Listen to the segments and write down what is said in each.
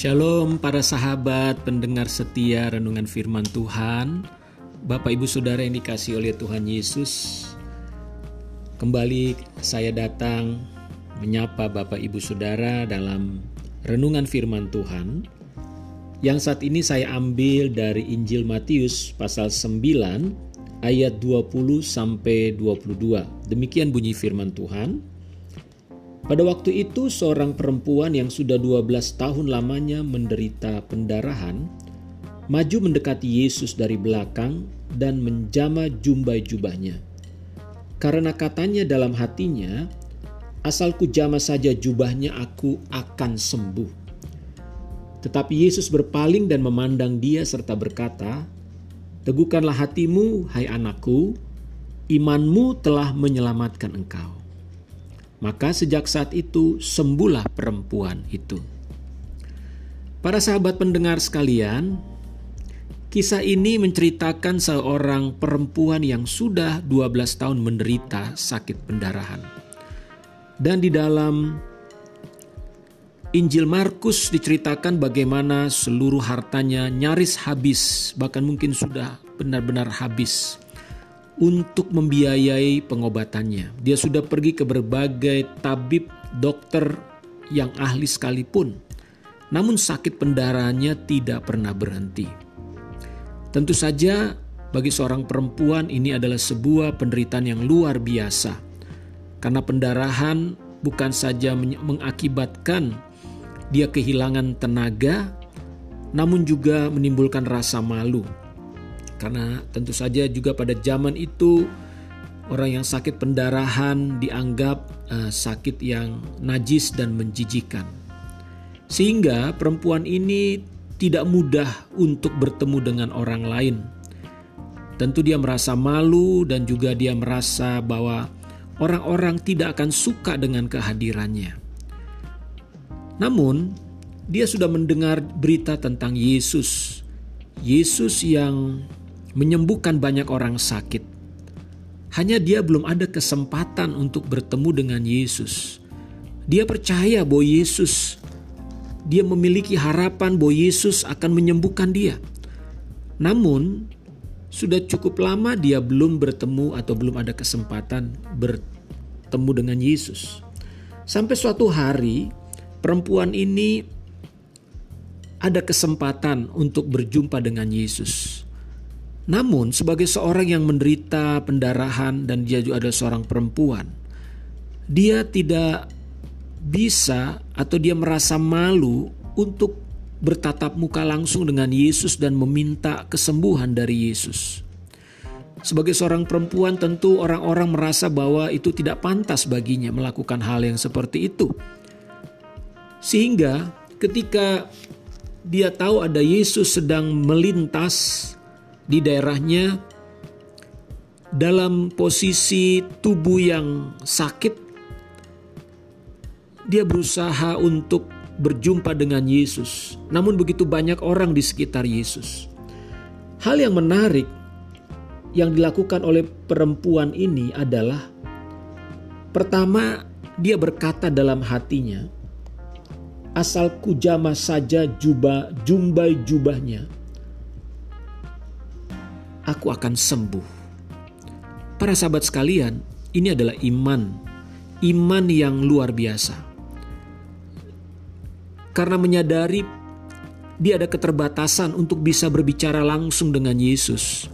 Shalom para sahabat pendengar setia renungan firman Tuhan. Bapak ibu saudara yang dikasih oleh Tuhan Yesus Kembali saya datang menyapa Bapak ibu saudara dalam renungan firman Tuhan. Yang saat ini saya ambil dari Injil Matius pasal 9 ayat 20 sampai 22 Demikian bunyi firman Tuhan pada waktu itu seorang perempuan yang sudah 12 tahun lamanya menderita pendarahan maju mendekati Yesus dari belakang dan menjama jumbai jubahnya. Karena katanya dalam hatinya, asalku jama saja jubahnya aku akan sembuh. Tetapi Yesus berpaling dan memandang dia serta berkata, Teguhkanlah hatimu, hai anakku, imanmu telah menyelamatkan engkau. Maka sejak saat itu sembuhlah perempuan itu. Para sahabat pendengar sekalian, kisah ini menceritakan seorang perempuan yang sudah 12 tahun menderita sakit pendarahan. Dan di dalam Injil Markus diceritakan bagaimana seluruh hartanya nyaris habis, bahkan mungkin sudah benar-benar habis untuk membiayai pengobatannya. Dia sudah pergi ke berbagai tabib, dokter yang ahli sekalipun. Namun sakit pendarahannya tidak pernah berhenti. Tentu saja bagi seorang perempuan ini adalah sebuah penderitaan yang luar biasa. Karena pendarahan bukan saja mengakibatkan dia kehilangan tenaga, namun juga menimbulkan rasa malu, karena tentu saja juga pada zaman itu orang yang sakit pendarahan dianggap uh, sakit yang najis dan menjijikan. Sehingga perempuan ini tidak mudah untuk bertemu dengan orang lain. Tentu dia merasa malu dan juga dia merasa bahwa orang-orang tidak akan suka dengan kehadirannya. Namun, dia sudah mendengar berita tentang Yesus. Yesus yang menyembuhkan banyak orang sakit. Hanya dia belum ada kesempatan untuk bertemu dengan Yesus. Dia percaya bahwa Yesus, dia memiliki harapan bahwa Yesus akan menyembuhkan dia. Namun, sudah cukup lama dia belum bertemu atau belum ada kesempatan bertemu dengan Yesus. Sampai suatu hari, perempuan ini ada kesempatan untuk berjumpa dengan Yesus. Namun sebagai seorang yang menderita pendarahan dan dia juga adalah seorang perempuan, dia tidak bisa atau dia merasa malu untuk bertatap muka langsung dengan Yesus dan meminta kesembuhan dari Yesus. Sebagai seorang perempuan tentu orang-orang merasa bahwa itu tidak pantas baginya melakukan hal yang seperti itu. Sehingga ketika dia tahu ada Yesus sedang melintas di daerahnya dalam posisi tubuh yang sakit, dia berusaha untuk berjumpa dengan Yesus. Namun begitu banyak orang di sekitar Yesus. Hal yang menarik yang dilakukan oleh perempuan ini adalah pertama dia berkata dalam hatinya, asal kujama saja jubah jumbai jubahnya, aku akan sembuh. Para sahabat sekalian, ini adalah iman, iman yang luar biasa. Karena menyadari dia ada keterbatasan untuk bisa berbicara langsung dengan Yesus.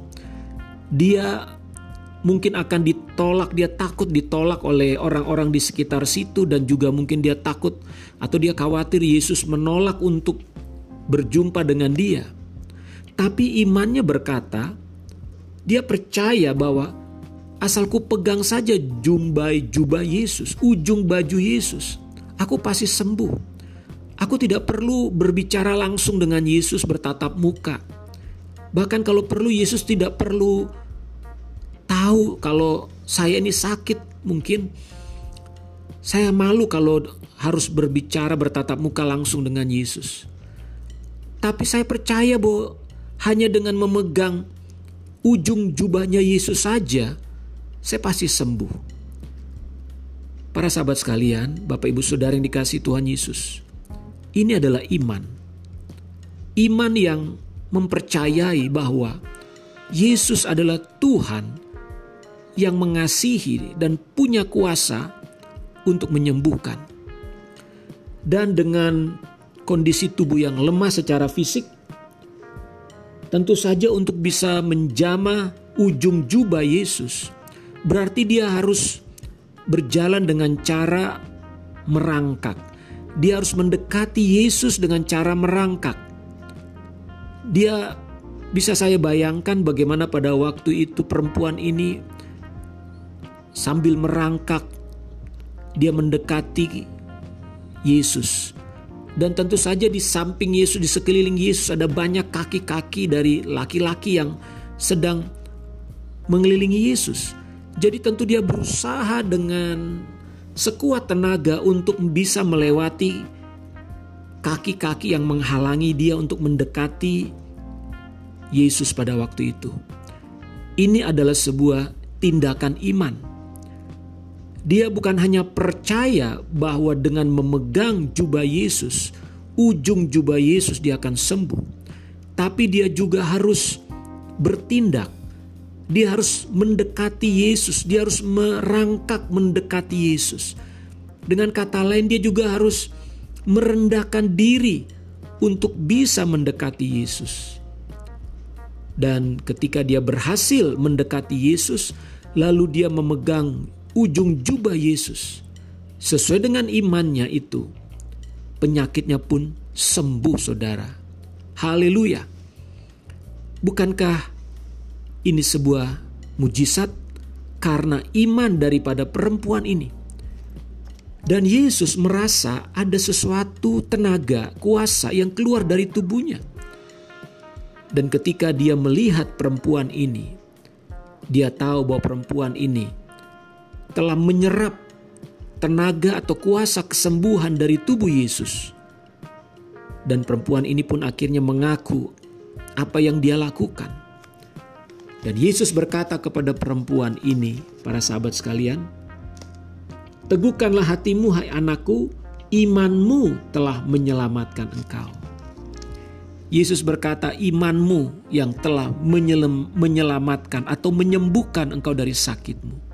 Dia mungkin akan ditolak, dia takut ditolak oleh orang-orang di sekitar situ dan juga mungkin dia takut atau dia khawatir Yesus menolak untuk berjumpa dengan dia. Tapi imannya berkata, dia percaya bahwa asalku pegang saja jumbai jubah Yesus, ujung baju Yesus, aku pasti sembuh. Aku tidak perlu berbicara langsung dengan Yesus bertatap muka. Bahkan kalau perlu Yesus tidak perlu tahu kalau saya ini sakit mungkin saya malu kalau harus berbicara bertatap muka langsung dengan Yesus. Tapi saya percaya bahwa hanya dengan memegang ujung jubahnya Yesus saja, saya pasti sembuh. Para sahabat sekalian, Bapak Ibu Saudara yang dikasih Tuhan Yesus, ini adalah iman. Iman yang mempercayai bahwa Yesus adalah Tuhan yang mengasihi dan punya kuasa untuk menyembuhkan. Dan dengan kondisi tubuh yang lemah secara fisik, tentu saja untuk bisa menjama ujung jubah Yesus, berarti dia harus berjalan dengan cara merangkak. Dia harus mendekati Yesus dengan cara merangkak. Dia bisa saya bayangkan bagaimana pada waktu itu perempuan ini sambil merangkak dia mendekati Yesus. Dan tentu saja di samping Yesus, di sekeliling Yesus ada banyak kaki-kaki dari laki-laki yang sedang mengelilingi Yesus. Jadi tentu dia berusaha dengan sekuat tenaga untuk bisa melewati kaki-kaki yang menghalangi dia untuk mendekati Yesus pada waktu itu. Ini adalah sebuah tindakan iman dia bukan hanya percaya bahwa dengan memegang jubah Yesus, ujung jubah Yesus dia akan sembuh. Tapi dia juga harus bertindak. Dia harus mendekati Yesus, dia harus merangkak mendekati Yesus. Dengan kata lain dia juga harus merendahkan diri untuk bisa mendekati Yesus. Dan ketika dia berhasil mendekati Yesus, lalu dia memegang ujung jubah Yesus. Sesuai dengan imannya itu, penyakitnya pun sembuh saudara. Haleluya. Bukankah ini sebuah mujizat karena iman daripada perempuan ini? Dan Yesus merasa ada sesuatu tenaga, kuasa yang keluar dari tubuhnya. Dan ketika dia melihat perempuan ini, dia tahu bahwa perempuan ini telah menyerap tenaga atau kuasa kesembuhan dari tubuh Yesus. Dan perempuan ini pun akhirnya mengaku apa yang dia lakukan. Dan Yesus berkata kepada perempuan ini, para sahabat sekalian, Teguhkanlah hatimu hai anakku, imanmu telah menyelamatkan engkau. Yesus berkata imanmu yang telah menyelamatkan atau menyembuhkan engkau dari sakitmu.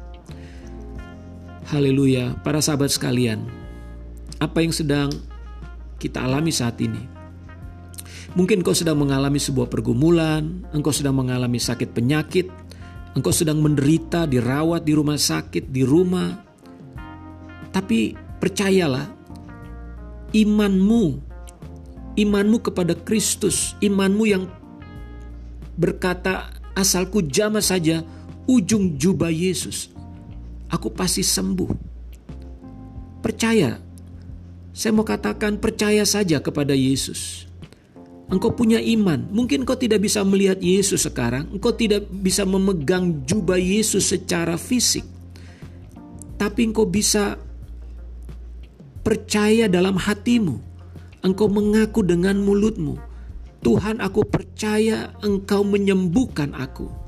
Haleluya, para sahabat sekalian, apa yang sedang kita alami saat ini? Mungkin kau sedang mengalami sebuah pergumulan, engkau sedang mengalami sakit penyakit, engkau sedang menderita, dirawat di rumah sakit, di rumah. Tapi percayalah, imanmu, imanmu kepada Kristus, imanmu yang berkata asalku jama saja ujung jubah Yesus aku pasti sembuh. Percaya, saya mau katakan percaya saja kepada Yesus. Engkau punya iman, mungkin kau tidak bisa melihat Yesus sekarang, engkau tidak bisa memegang jubah Yesus secara fisik, tapi engkau bisa percaya dalam hatimu. Engkau mengaku dengan mulutmu, Tuhan, aku percaya Engkau menyembuhkan aku.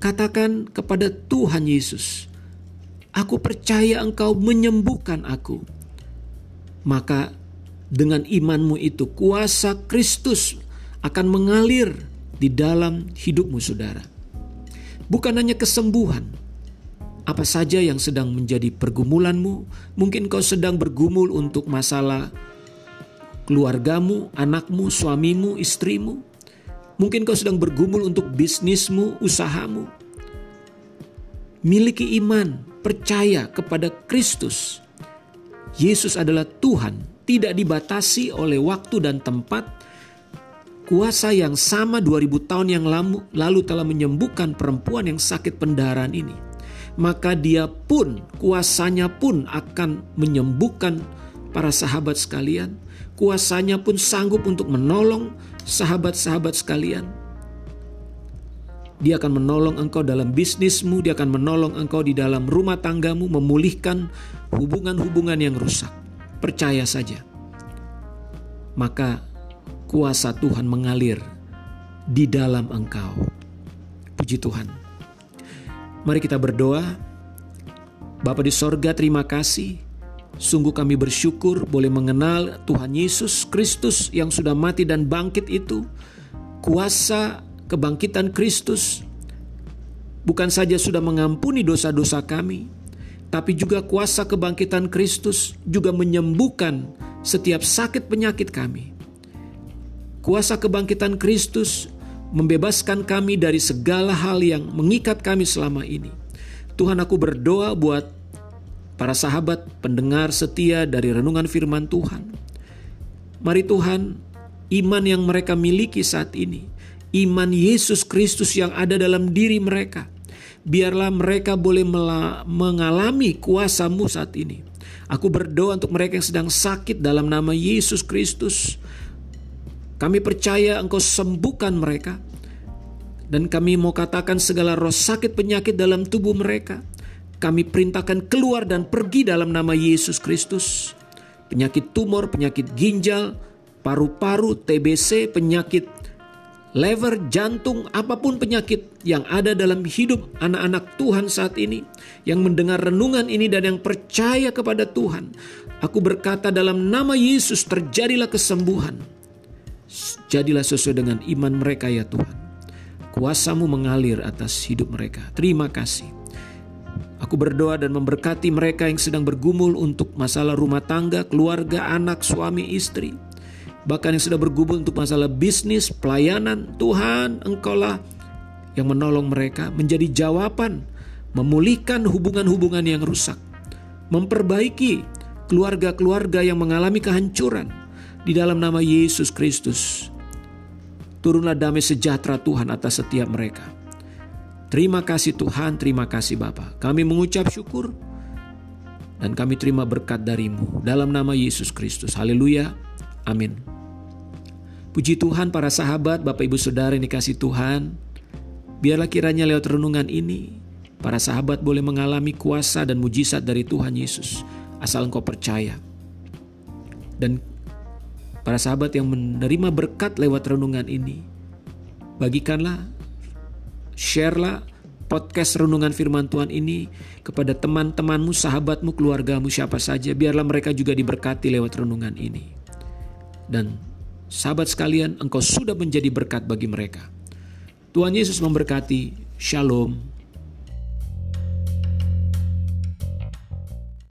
Katakan kepada Tuhan Yesus, "Aku percaya Engkau menyembuhkan aku." Maka dengan imanmu itu kuasa Kristus akan mengalir di dalam hidupmu saudara. Bukan hanya kesembuhan, apa saja yang sedang menjadi pergumulanmu, mungkin kau sedang bergumul untuk masalah keluargamu, anakmu, suamimu, istrimu, Mungkin kau sedang bergumul untuk bisnismu, usahamu. Miliki iman, percaya kepada Kristus. Yesus adalah Tuhan, tidak dibatasi oleh waktu dan tempat. Kuasa yang sama 2000 tahun yang lalu telah menyembuhkan perempuan yang sakit pendarahan ini. Maka dia pun, kuasanya pun akan menyembuhkan para sahabat sekalian. Kuasanya pun sanggup untuk menolong sahabat-sahabat sekalian. Dia akan menolong engkau dalam bisnismu, dia akan menolong engkau di dalam rumah tanggamu, memulihkan hubungan-hubungan yang rusak. Percaya saja. Maka kuasa Tuhan mengalir di dalam engkau. Puji Tuhan. Mari kita berdoa. Bapa di sorga terima kasih. Sungguh kami bersyukur boleh mengenal Tuhan Yesus Kristus yang sudah mati dan bangkit itu. Kuasa kebangkitan Kristus bukan saja sudah mengampuni dosa-dosa kami, tapi juga kuasa kebangkitan Kristus juga menyembuhkan setiap sakit penyakit kami. Kuasa kebangkitan Kristus membebaskan kami dari segala hal yang mengikat kami selama ini. Tuhan aku berdoa buat para sahabat pendengar setia dari renungan firman Tuhan. Mari Tuhan, iman yang mereka miliki saat ini, iman Yesus Kristus yang ada dalam diri mereka, biarlah mereka boleh mengalami kuasamu saat ini. Aku berdoa untuk mereka yang sedang sakit dalam nama Yesus Kristus. Kami percaya engkau sembuhkan mereka. Dan kami mau katakan segala roh sakit penyakit dalam tubuh mereka kami perintahkan keluar dan pergi dalam nama Yesus Kristus. Penyakit tumor, penyakit ginjal, paru-paru, TBC, penyakit lever, jantung, apa pun penyakit yang ada dalam hidup anak-anak Tuhan saat ini, yang mendengar renungan ini dan yang percaya kepada Tuhan, aku berkata dalam nama Yesus terjadilah kesembuhan. Jadilah sesuai dengan iman mereka ya Tuhan. Kuasamu mengalir atas hidup mereka. Terima kasih. Aku berdoa dan memberkati mereka yang sedang bergumul untuk masalah rumah tangga, keluarga, anak, suami, istri. Bahkan yang sudah bergumul untuk masalah bisnis, pelayanan. Tuhan, Engkaulah yang menolong mereka menjadi jawaban, memulihkan hubungan-hubungan yang rusak, memperbaiki keluarga-keluarga yang mengalami kehancuran di dalam nama Yesus Kristus. Turunlah damai sejahtera Tuhan atas setiap mereka. Terima kasih Tuhan, terima kasih Bapa. Kami mengucap syukur dan kami terima berkat darimu dalam nama Yesus Kristus. Haleluya. Amin. Puji Tuhan para sahabat, Bapak Ibu Saudara yang dikasih Tuhan. Biarlah kiranya lewat renungan ini, para sahabat boleh mengalami kuasa dan mujizat dari Tuhan Yesus. Asal engkau percaya. Dan para sahabat yang menerima berkat lewat renungan ini, bagikanlah Sharelah podcast renungan firman Tuhan ini kepada teman-temanmu, sahabatmu, keluargamu, siapa saja. Biarlah mereka juga diberkati lewat renungan ini. Dan sahabat sekalian, engkau sudah menjadi berkat bagi mereka. Tuhan Yesus memberkati. Shalom.